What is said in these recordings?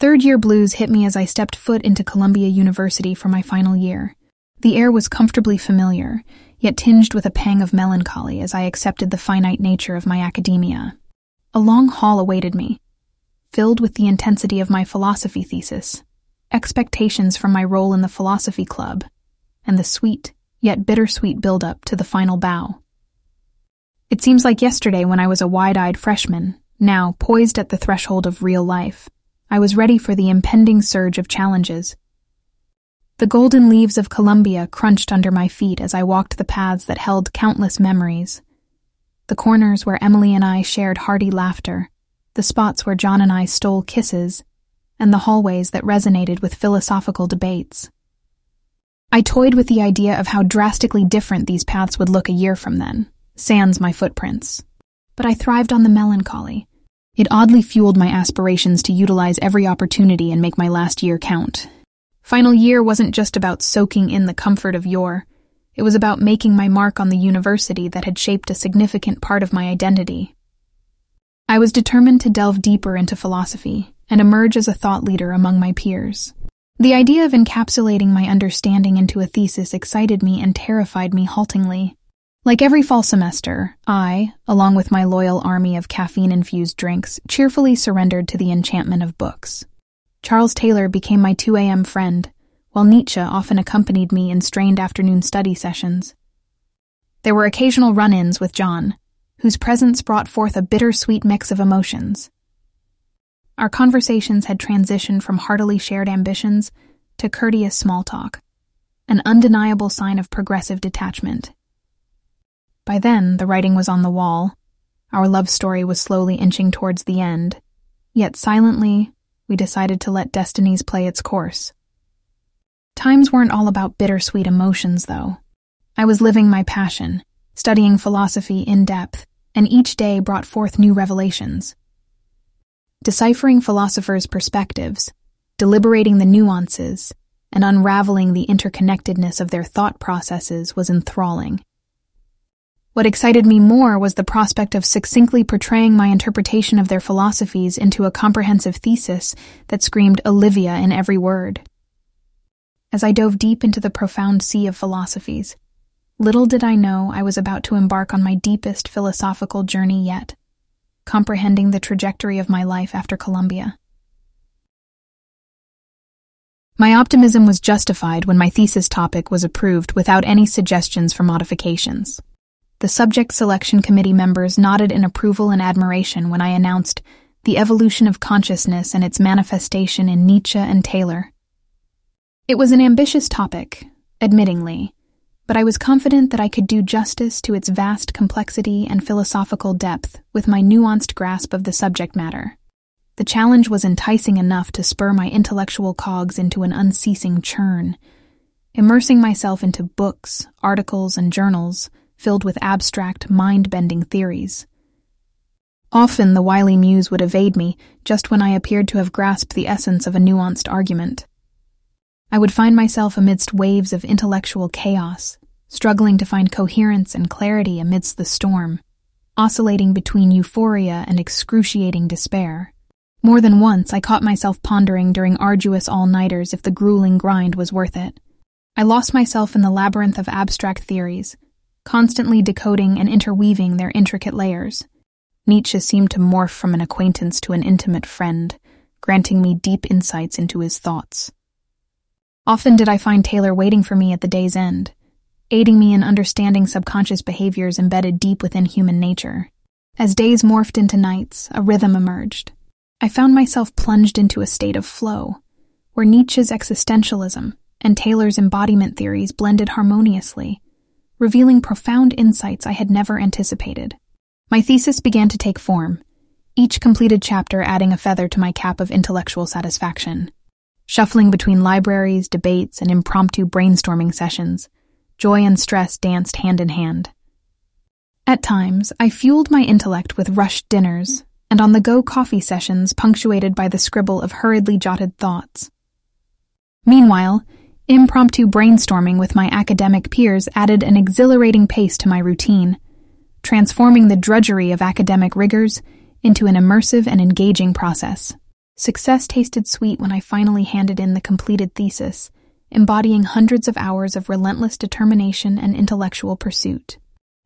Third year blues hit me as I stepped foot into Columbia University for my final year. The air was comfortably familiar, yet tinged with a pang of melancholy as I accepted the finite nature of my academia. A long hall awaited me, filled with the intensity of my philosophy thesis, expectations from my role in the philosophy club, and the sweet, yet bittersweet build-up to the final bow. It seems like yesterday when I was a wide-eyed freshman, now poised at the threshold of real life. I was ready for the impending surge of challenges. The golden leaves of Columbia crunched under my feet as I walked the paths that held countless memories. The corners where Emily and I shared hearty laughter, the spots where John and I stole kisses, and the hallways that resonated with philosophical debates. I toyed with the idea of how drastically different these paths would look a year from then, sans my footprints. But I thrived on the melancholy. It oddly fueled my aspirations to utilize every opportunity and make my last year count. Final year wasn't just about soaking in the comfort of yore. It was about making my mark on the university that had shaped a significant part of my identity. I was determined to delve deeper into philosophy and emerge as a thought leader among my peers. The idea of encapsulating my understanding into a thesis excited me and terrified me haltingly. Like every fall semester, I, along with my loyal army of caffeine infused drinks, cheerfully surrendered to the enchantment of books. Charles Taylor became my 2 a.m. friend, while Nietzsche often accompanied me in strained afternoon study sessions. There were occasional run ins with John, whose presence brought forth a bittersweet mix of emotions. Our conversations had transitioned from heartily shared ambitions to courteous small talk, an undeniable sign of progressive detachment. By then, the writing was on the wall. Our love story was slowly inching towards the end. Yet silently, we decided to let destinies play its course. Times weren't all about bittersweet emotions, though. I was living my passion, studying philosophy in depth, and each day brought forth new revelations. Deciphering philosophers' perspectives, deliberating the nuances, and unraveling the interconnectedness of their thought processes was enthralling. What excited me more was the prospect of succinctly portraying my interpretation of their philosophies into a comprehensive thesis that screamed Olivia in every word. As I dove deep into the profound sea of philosophies, little did I know I was about to embark on my deepest philosophical journey yet, comprehending the trajectory of my life after Columbia. My optimism was justified when my thesis topic was approved without any suggestions for modifications. The subject selection committee members nodded in approval and admiration when I announced the evolution of consciousness and its manifestation in Nietzsche and Taylor. It was an ambitious topic, admittingly, but I was confident that I could do justice to its vast complexity and philosophical depth with my nuanced grasp of the subject matter. The challenge was enticing enough to spur my intellectual cogs into an unceasing churn, immersing myself into books, articles, and journals filled with abstract, mind bending theories. Often the wily muse would evade me just when I appeared to have grasped the essence of a nuanced argument. I would find myself amidst waves of intellectual chaos, struggling to find coherence and clarity amidst the storm, oscillating between euphoria and excruciating despair. More than once, I caught myself pondering during arduous all nighters if the grueling grind was worth it. I lost myself in the labyrinth of abstract theories, constantly decoding and interweaving their intricate layers. Nietzsche seemed to morph from an acquaintance to an intimate friend, granting me deep insights into his thoughts. Often did I find Taylor waiting for me at the day's end, aiding me in understanding subconscious behaviors embedded deep within human nature. As days morphed into nights, a rhythm emerged. I found myself plunged into a state of flow, where Nietzsche's existentialism and Taylor's embodiment theories blended harmoniously, revealing profound insights I had never anticipated. My thesis began to take form, each completed chapter adding a feather to my cap of intellectual satisfaction. Shuffling between libraries, debates, and impromptu brainstorming sessions, joy and stress danced hand in hand. At times, I fueled my intellect with rushed dinners and on the go coffee sessions punctuated by the scribble of hurriedly jotted thoughts. Meanwhile, Impromptu brainstorming with my academic peers added an exhilarating pace to my routine, transforming the drudgery of academic rigors into an immersive and engaging process. Success tasted sweet when I finally handed in the completed thesis, embodying hundreds of hours of relentless determination and intellectual pursuit.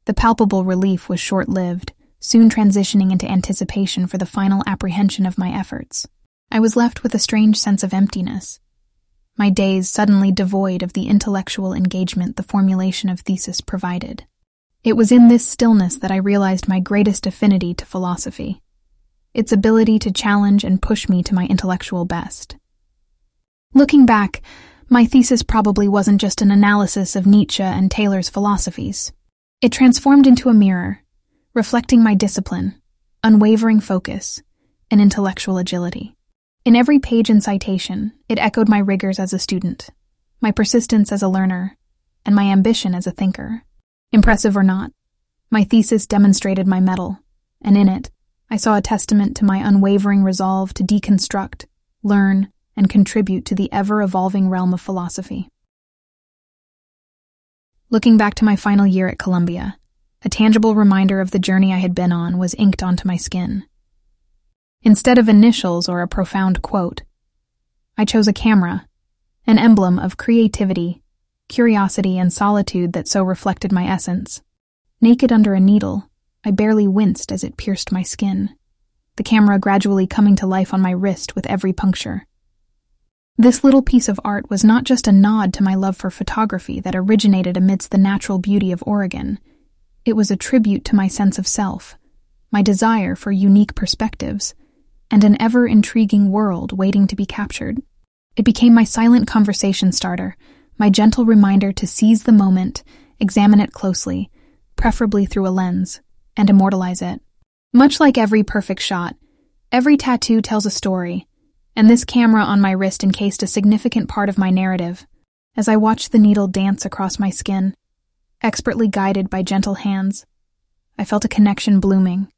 The palpable relief was short lived, soon transitioning into anticipation for the final apprehension of my efforts. I was left with a strange sense of emptiness. My days suddenly devoid of the intellectual engagement the formulation of thesis provided. It was in this stillness that I realized my greatest affinity to philosophy, its ability to challenge and push me to my intellectual best. Looking back, my thesis probably wasn't just an analysis of Nietzsche and Taylor's philosophies. It transformed into a mirror, reflecting my discipline, unwavering focus, and intellectual agility. In every page and citation, it echoed my rigors as a student, my persistence as a learner, and my ambition as a thinker. Impressive or not, my thesis demonstrated my mettle, and in it, I saw a testament to my unwavering resolve to deconstruct, learn, and contribute to the ever evolving realm of philosophy. Looking back to my final year at Columbia, a tangible reminder of the journey I had been on was inked onto my skin. Instead of initials or a profound quote, I chose a camera, an emblem of creativity, curiosity, and solitude that so reflected my essence. Naked under a needle, I barely winced as it pierced my skin, the camera gradually coming to life on my wrist with every puncture. This little piece of art was not just a nod to my love for photography that originated amidst the natural beauty of Oregon it was a tribute to my sense of self, my desire for unique perspectives, and an ever intriguing world waiting to be captured. It became my silent conversation starter, my gentle reminder to seize the moment, examine it closely, preferably through a lens, and immortalize it. Much like every perfect shot, every tattoo tells a story, and this camera on my wrist encased a significant part of my narrative. As I watched the needle dance across my skin, expertly guided by gentle hands. I felt a connection blooming.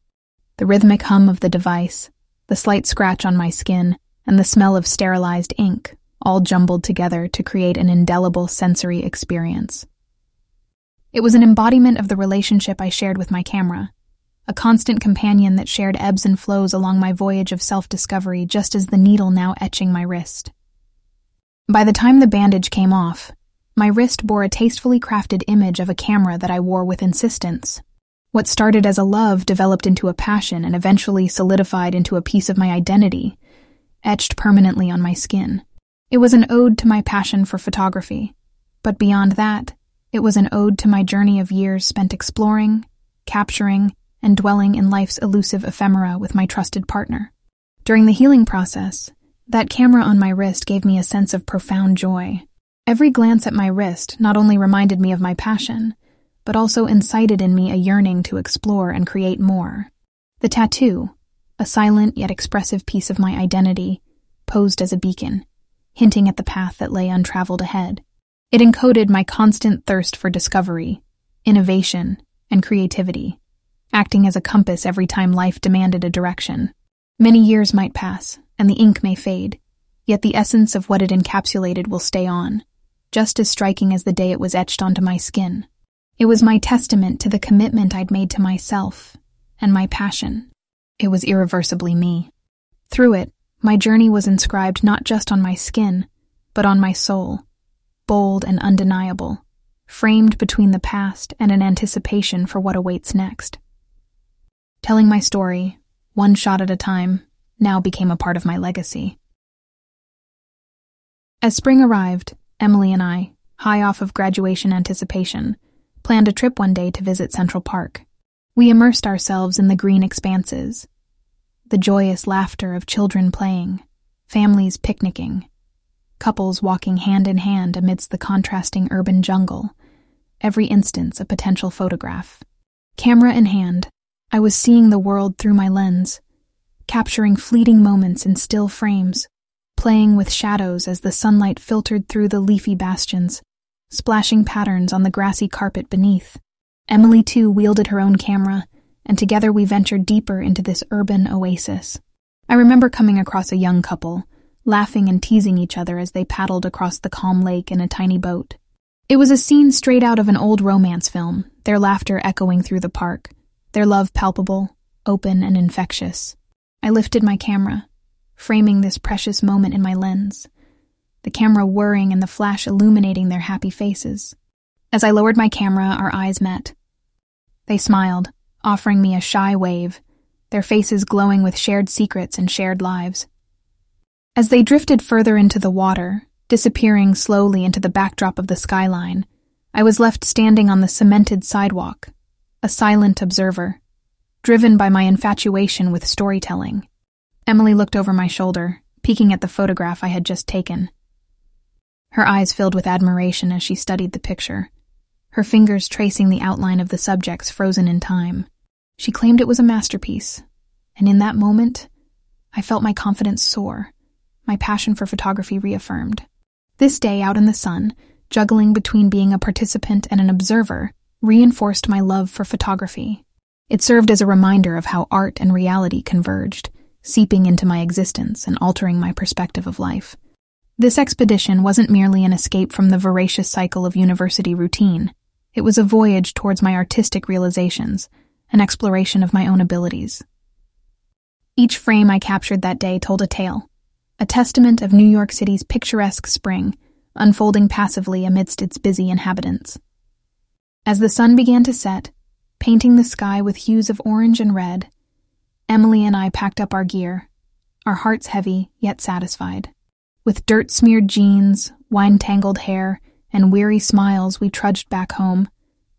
The rhythmic hum of the device, the slight scratch on my skin, and the smell of sterilized ink, all jumbled together to create an indelible sensory experience. It was an embodiment of the relationship I shared with my camera, a constant companion that shared ebbs and flows along my voyage of self discovery, just as the needle now etching my wrist. By the time the bandage came off, my wrist bore a tastefully crafted image of a camera that I wore with insistence. What started as a love developed into a passion and eventually solidified into a piece of my identity, etched permanently on my skin. It was an ode to my passion for photography, but beyond that, it was an ode to my journey of years spent exploring, capturing, and dwelling in life's elusive ephemera with my trusted partner. During the healing process, that camera on my wrist gave me a sense of profound joy Every glance at my wrist not only reminded me of my passion, but also incited in me a yearning to explore and create more. The tattoo, a silent yet expressive piece of my identity, posed as a beacon, hinting at the path that lay untraveled ahead. It encoded my constant thirst for discovery, innovation, and creativity, acting as a compass every time life demanded a direction. Many years might pass, and the ink may fade, yet the essence of what it encapsulated will stay on just as striking as the day it was etched onto my skin. It was my testament to the commitment I'd made to myself and my passion. It was irreversibly me. Through it, my journey was inscribed not just on my skin, but on my soul, bold and undeniable, framed between the past and an anticipation for what awaits next. Telling my story, one shot at a time, now became a part of my legacy. As spring arrived, Emily and I, high off of graduation anticipation, planned a trip one day to visit Central Park. We immersed ourselves in the green expanses, the joyous laughter of children playing, families picnicking, couples walking hand in hand amidst the contrasting urban jungle, every instance a potential photograph. Camera in hand, I was seeing the world through my lens, capturing fleeting moments in still frames playing with shadows as the sunlight filtered through the leafy bastions, splashing patterns on the grassy carpet beneath. Emily, too, wielded her own camera, and together we ventured deeper into this urban oasis. I remember coming across a young couple, laughing and teasing each other as they paddled across the calm lake in a tiny boat. It was a scene straight out of an old romance film, their laughter echoing through the park, their love palpable, open, and infectious. I lifted my camera, framing this precious moment in my lens, the camera whirring and the flash illuminating their happy faces. As I lowered my camera, our eyes met. They smiled, offering me a shy wave, their faces glowing with shared secrets and shared lives. As they drifted further into the water, disappearing slowly into the backdrop of the skyline, I was left standing on the cemented sidewalk, a silent observer, driven by my infatuation with storytelling. Emily looked over my shoulder, peeking at the photograph I had just taken. Her eyes filled with admiration as she studied the picture, her fingers tracing the outline of the subjects frozen in time. She claimed it was a masterpiece, and in that moment, I felt my confidence soar, my passion for photography reaffirmed. This day out in the sun, juggling between being a participant and an observer, reinforced my love for photography. It served as a reminder of how art and reality converged, seeping into my existence and altering my perspective of life. This expedition wasn't merely an escape from the voracious cycle of university routine. It was a voyage towards my artistic realizations, an exploration of my own abilities. Each frame I captured that day told a tale, a testament of New York City's picturesque spring, unfolding passively amidst its busy inhabitants. As the sun began to set, painting the sky with hues of orange and red, Emily and I packed up our gear, our hearts heavy yet satisfied. With dirt smeared jeans, wine tangled hair, and weary smiles, we trudged back home,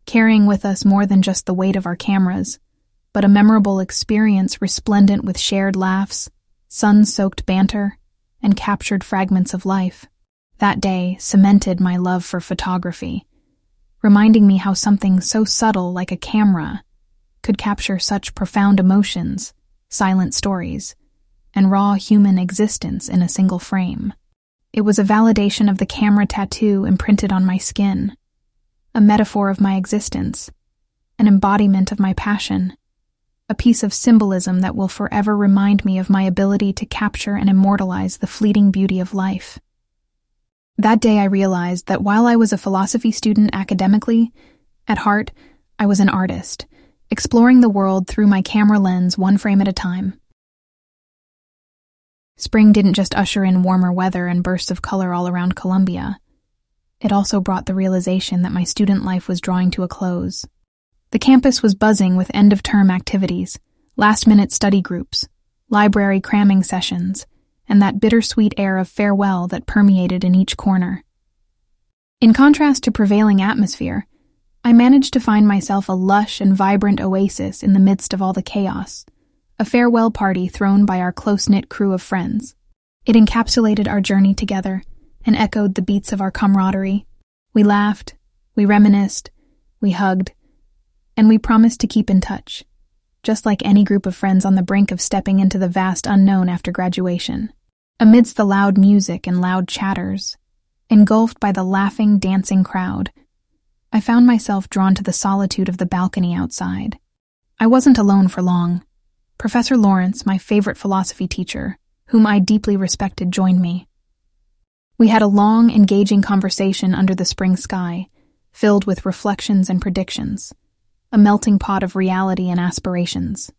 carrying with us more than just the weight of our cameras, but a memorable experience resplendent with shared laughs, sun soaked banter, and captured fragments of life. That day cemented my love for photography, reminding me how something so subtle like a camera could capture such profound emotions, silent stories, and raw human existence in a single frame. It was a validation of the camera tattoo imprinted on my skin, a metaphor of my existence, an embodiment of my passion, a piece of symbolism that will forever remind me of my ability to capture and immortalize the fleeting beauty of life. That day I realized that while I was a philosophy student academically, at heart, I was an artist, exploring the world through my camera lens one frame at a time. Spring didn't just usher in warmer weather and bursts of color all around Columbia. It also brought the realization that my student life was drawing to a close. The campus was buzzing with end of term activities, last minute study groups, library cramming sessions, and that bittersweet air of farewell that permeated in each corner. In contrast to prevailing atmosphere, I managed to find myself a lush and vibrant oasis in the midst of all the chaos, a farewell party thrown by our close knit crew of friends. It encapsulated our journey together and echoed the beats of our camaraderie. We laughed, we reminisced, we hugged, and we promised to keep in touch, just like any group of friends on the brink of stepping into the vast unknown after graduation. Amidst the loud music and loud chatters, engulfed by the laughing, dancing crowd, I found myself drawn to the solitude of the balcony outside. I wasn't alone for long. Professor Lawrence, my favorite philosophy teacher, whom I deeply respected, joined me. We had a long, engaging conversation under the spring sky, filled with reflections and predictions, a melting pot of reality and aspirations.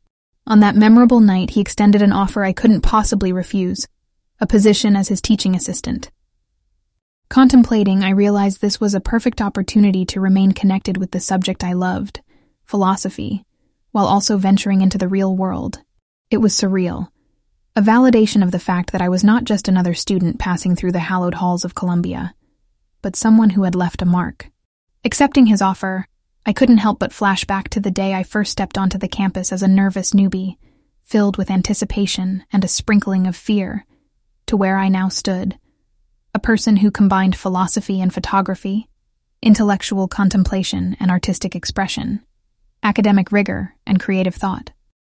On that memorable night, he extended an offer I couldn't possibly refuse a position as his teaching assistant. Contemplating, I realized this was a perfect opportunity to remain connected with the subject I loved, philosophy, while also venturing into the real world. It was surreal, a validation of the fact that I was not just another student passing through the hallowed halls of Columbia, but someone who had left a mark. Accepting his offer, I couldn't help but flash back to the day I first stepped onto the campus as a nervous newbie, filled with anticipation and a sprinkling of fear to where I now stood, a person who combined philosophy and photography, intellectual contemplation and artistic expression, academic rigor and creative thought.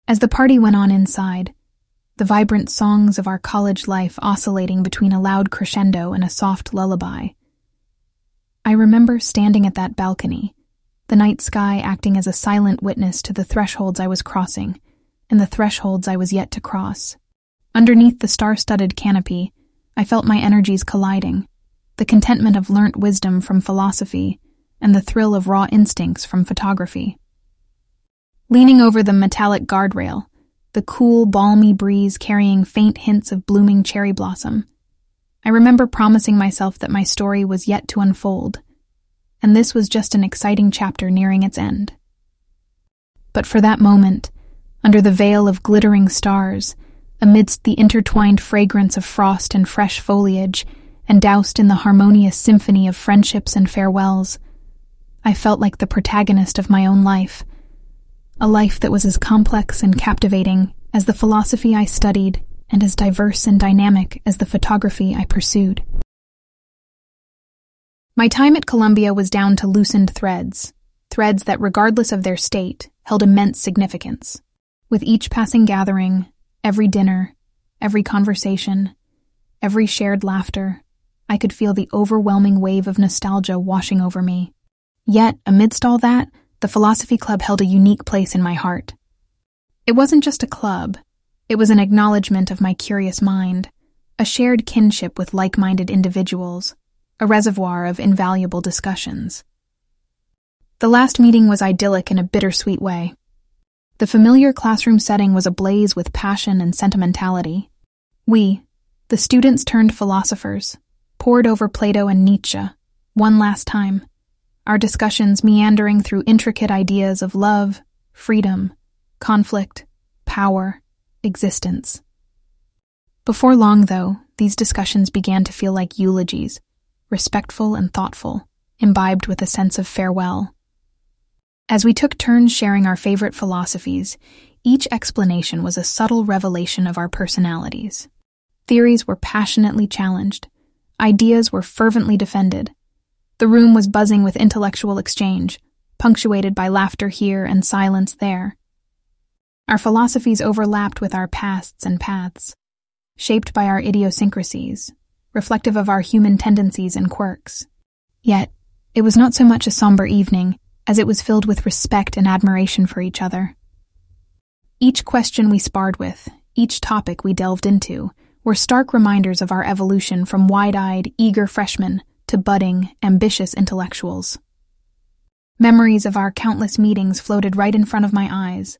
As the party went on inside, the vibrant songs of our college life oscillating between a loud crescendo and a soft lullaby. I remember standing at that balcony, the night sky acting as a silent witness to the thresholds I was crossing and the thresholds I was yet to cross. Underneath the star studded canopy, I felt my energies colliding the contentment of learnt wisdom from philosophy, and the thrill of raw instincts from photography. Leaning over the metallic guardrail, the cool, balmy breeze carrying faint hints of blooming cherry blossom. I remember promising myself that my story was yet to unfold, and this was just an exciting chapter nearing its end. But for that moment, under the veil of glittering stars, amidst the intertwined fragrance of frost and fresh foliage, and doused in the harmonious symphony of friendships and farewells, I felt like the protagonist of my own life, a life that was as complex and captivating as the philosophy I studied and as diverse and dynamic as the photography I pursued. My time at Columbia was down to loosened threads, threads that, regardless of their state, held immense significance. With each passing gathering, every dinner, every conversation, every shared laughter, I could feel the overwhelming wave of nostalgia washing over me. Yet, amidst all that, the Philosophy Club held a unique place in my heart. It wasn't just a club, it was an acknowledgement of my curious mind, a shared kinship with like minded individuals, a reservoir of invaluable discussions. The last meeting was idyllic in a bittersweet way. The familiar classroom setting was ablaze with passion and sentimentality. We, the students turned philosophers, pored over Plato and Nietzsche, one last time, our discussions meandering through intricate ideas of love, freedom, conflict, power, existence. Before long, though, these discussions began to feel like eulogies, respectful and thoughtful, imbibed with a sense of farewell. As we took turns sharing our favorite philosophies, each explanation was a subtle revelation of our personalities. Theories were passionately challenged, ideas were fervently defended. The room was buzzing with intellectual exchange, punctuated by laughter here and silence there. Our philosophies overlapped with our pasts and paths, shaped by our idiosyncrasies, reflective of our human tendencies and quirks. Yet, it was not so much a somber evening as it was filled with respect and admiration for each other. Each question we sparred with, each topic we delved into, were stark reminders of our evolution from wide eyed, eager freshmen to budding, ambitious intellectuals. Memories of our countless meetings floated right in front of my eyes,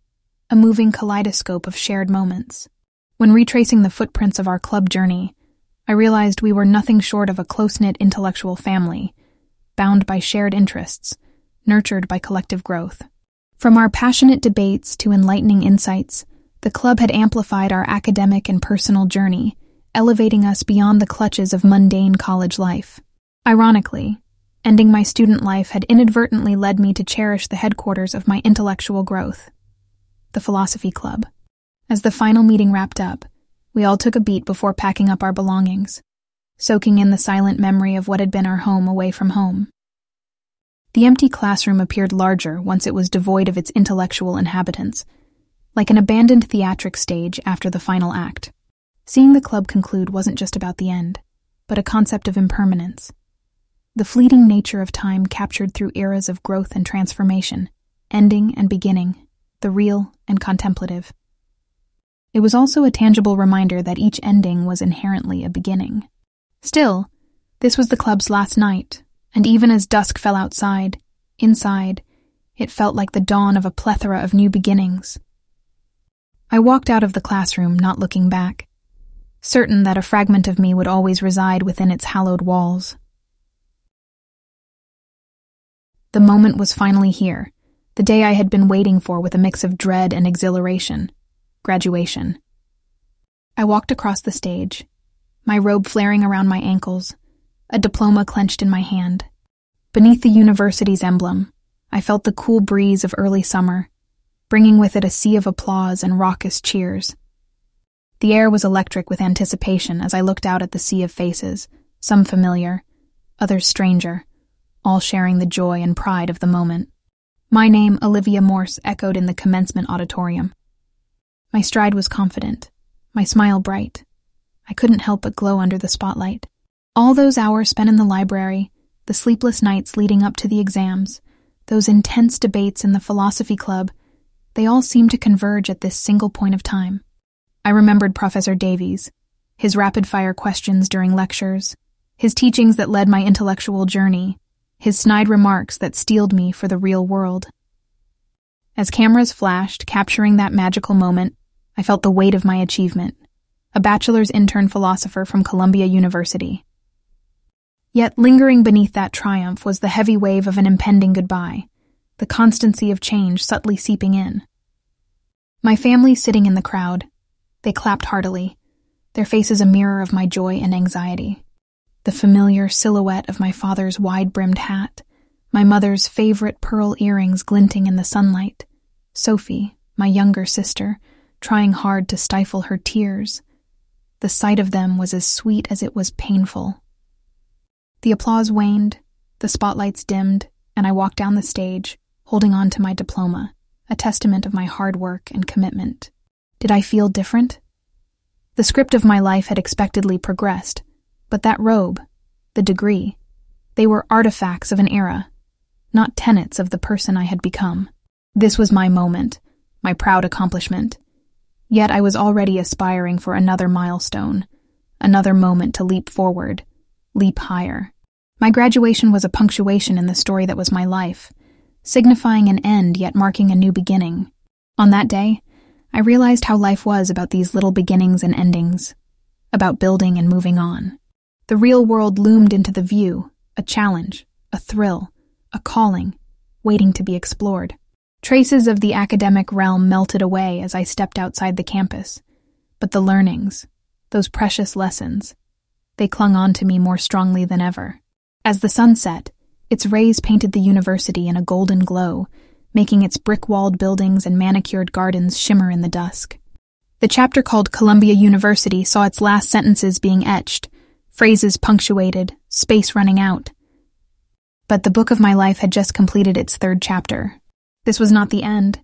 a moving kaleidoscope of shared moments. When retracing the footprints of our club journey, I realized we were nothing short of a close knit intellectual family, bound by shared interests, nurtured by collective growth. From our passionate debates to enlightening insights, the club had amplified our academic and personal journey, elevating us beyond the clutches of mundane college life. Ironically, ending my student life had inadvertently led me to cherish the headquarters of my intellectual growth the Philosophy Club. As the final meeting wrapped up, we all took a beat before packing up our belongings, soaking in the silent memory of what had been our home away from home. The empty classroom appeared larger once it was devoid of its intellectual inhabitants, like an abandoned theatric stage after the final act. Seeing the club conclude wasn't just about the end, but a concept of impermanence. The fleeting nature of time captured through eras of growth and transformation, ending and beginning, the real and contemplative. It was also a tangible reminder that each ending was inherently a beginning. Still, this was the club's last night, and even as dusk fell outside, inside, it felt like the dawn of a plethora of new beginnings. I walked out of the classroom, not looking back, certain that a fragment of me would always reside within its hallowed walls. The moment was finally here, the day I had been waiting for with a mix of dread and exhilaration graduation. I walked across the stage, my robe flaring around my ankles, a diploma clenched in my hand. Beneath the university's emblem, I felt the cool breeze of early summer, bringing with it a sea of applause and raucous cheers. The air was electric with anticipation as I looked out at the sea of faces, some familiar, others stranger, all sharing the joy and pride of the moment. My name, Olivia Morse, echoed in the commencement auditorium. My stride was confident, my smile bright. I couldn't help but glow under the spotlight. All those hours spent in the library, the sleepless nights leading up to the exams, those intense debates in the philosophy club, they all seemed to converge at this single point of time. I remembered Professor Davies, his rapid fire questions during lectures, his teachings that led my intellectual journey, his snide remarks that steeled me for the real world. As cameras flashed, capturing that magical moment, I felt the weight of my achievement. A bachelor's intern philosopher from Columbia University. Yet lingering beneath that triumph was the heavy wave of an impending goodbye, the constancy of change subtly seeping in. My family sitting in the crowd. They clapped heartily, their faces a mirror of my joy and anxiety. The familiar silhouette of my father's wide brimmed hat, my mother's favorite pearl earrings glinting in the sunlight, Sophie, my younger sister, trying hard to stifle her tears. The sight of them was as sweet as it was painful. The applause waned, the spotlights dimmed, and I walked down the stage, holding on to my diploma, a testament of my hard work and commitment. Did I feel different? The script of my life had expectedly progressed, but that robe, the degree, they were artifacts of an era, not tenets of the person I had become. This was my moment, my proud accomplishment. Yet I was already aspiring for another milestone, another moment to leap forward, leap higher. My graduation was a punctuation in the story that was my life, signifying an end yet marking a new beginning. On that day, I realized how life was about these little beginnings and endings, about building and moving on. The real world loomed into the view, a challenge, a thrill, a calling, waiting to be explored. Traces of the academic realm melted away as I stepped outside the campus, but the learnings, those precious lessons, they clung on to me more strongly than ever. As the sun set, its rays painted the university in a golden glow, making its brick walled buildings and manicured gardens shimmer in the dusk. The chapter called Columbia University saw its last sentences being etched, phrases punctuated, space running out. But the book of my life had just completed its third chapter. This was not the end,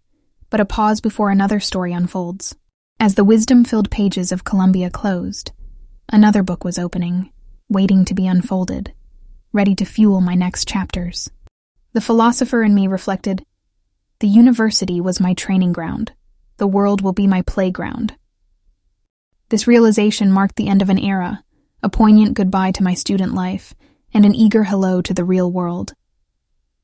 but a pause before another story unfolds. As the wisdom filled pages of Columbia closed, another book was opening, waiting to be unfolded ready to fuel my next chapters. The philosopher in me reflected The university was my training ground. The world will be my playground. This realization marked the end of an era, a poignant goodbye to my student life, and an eager hello to the real world.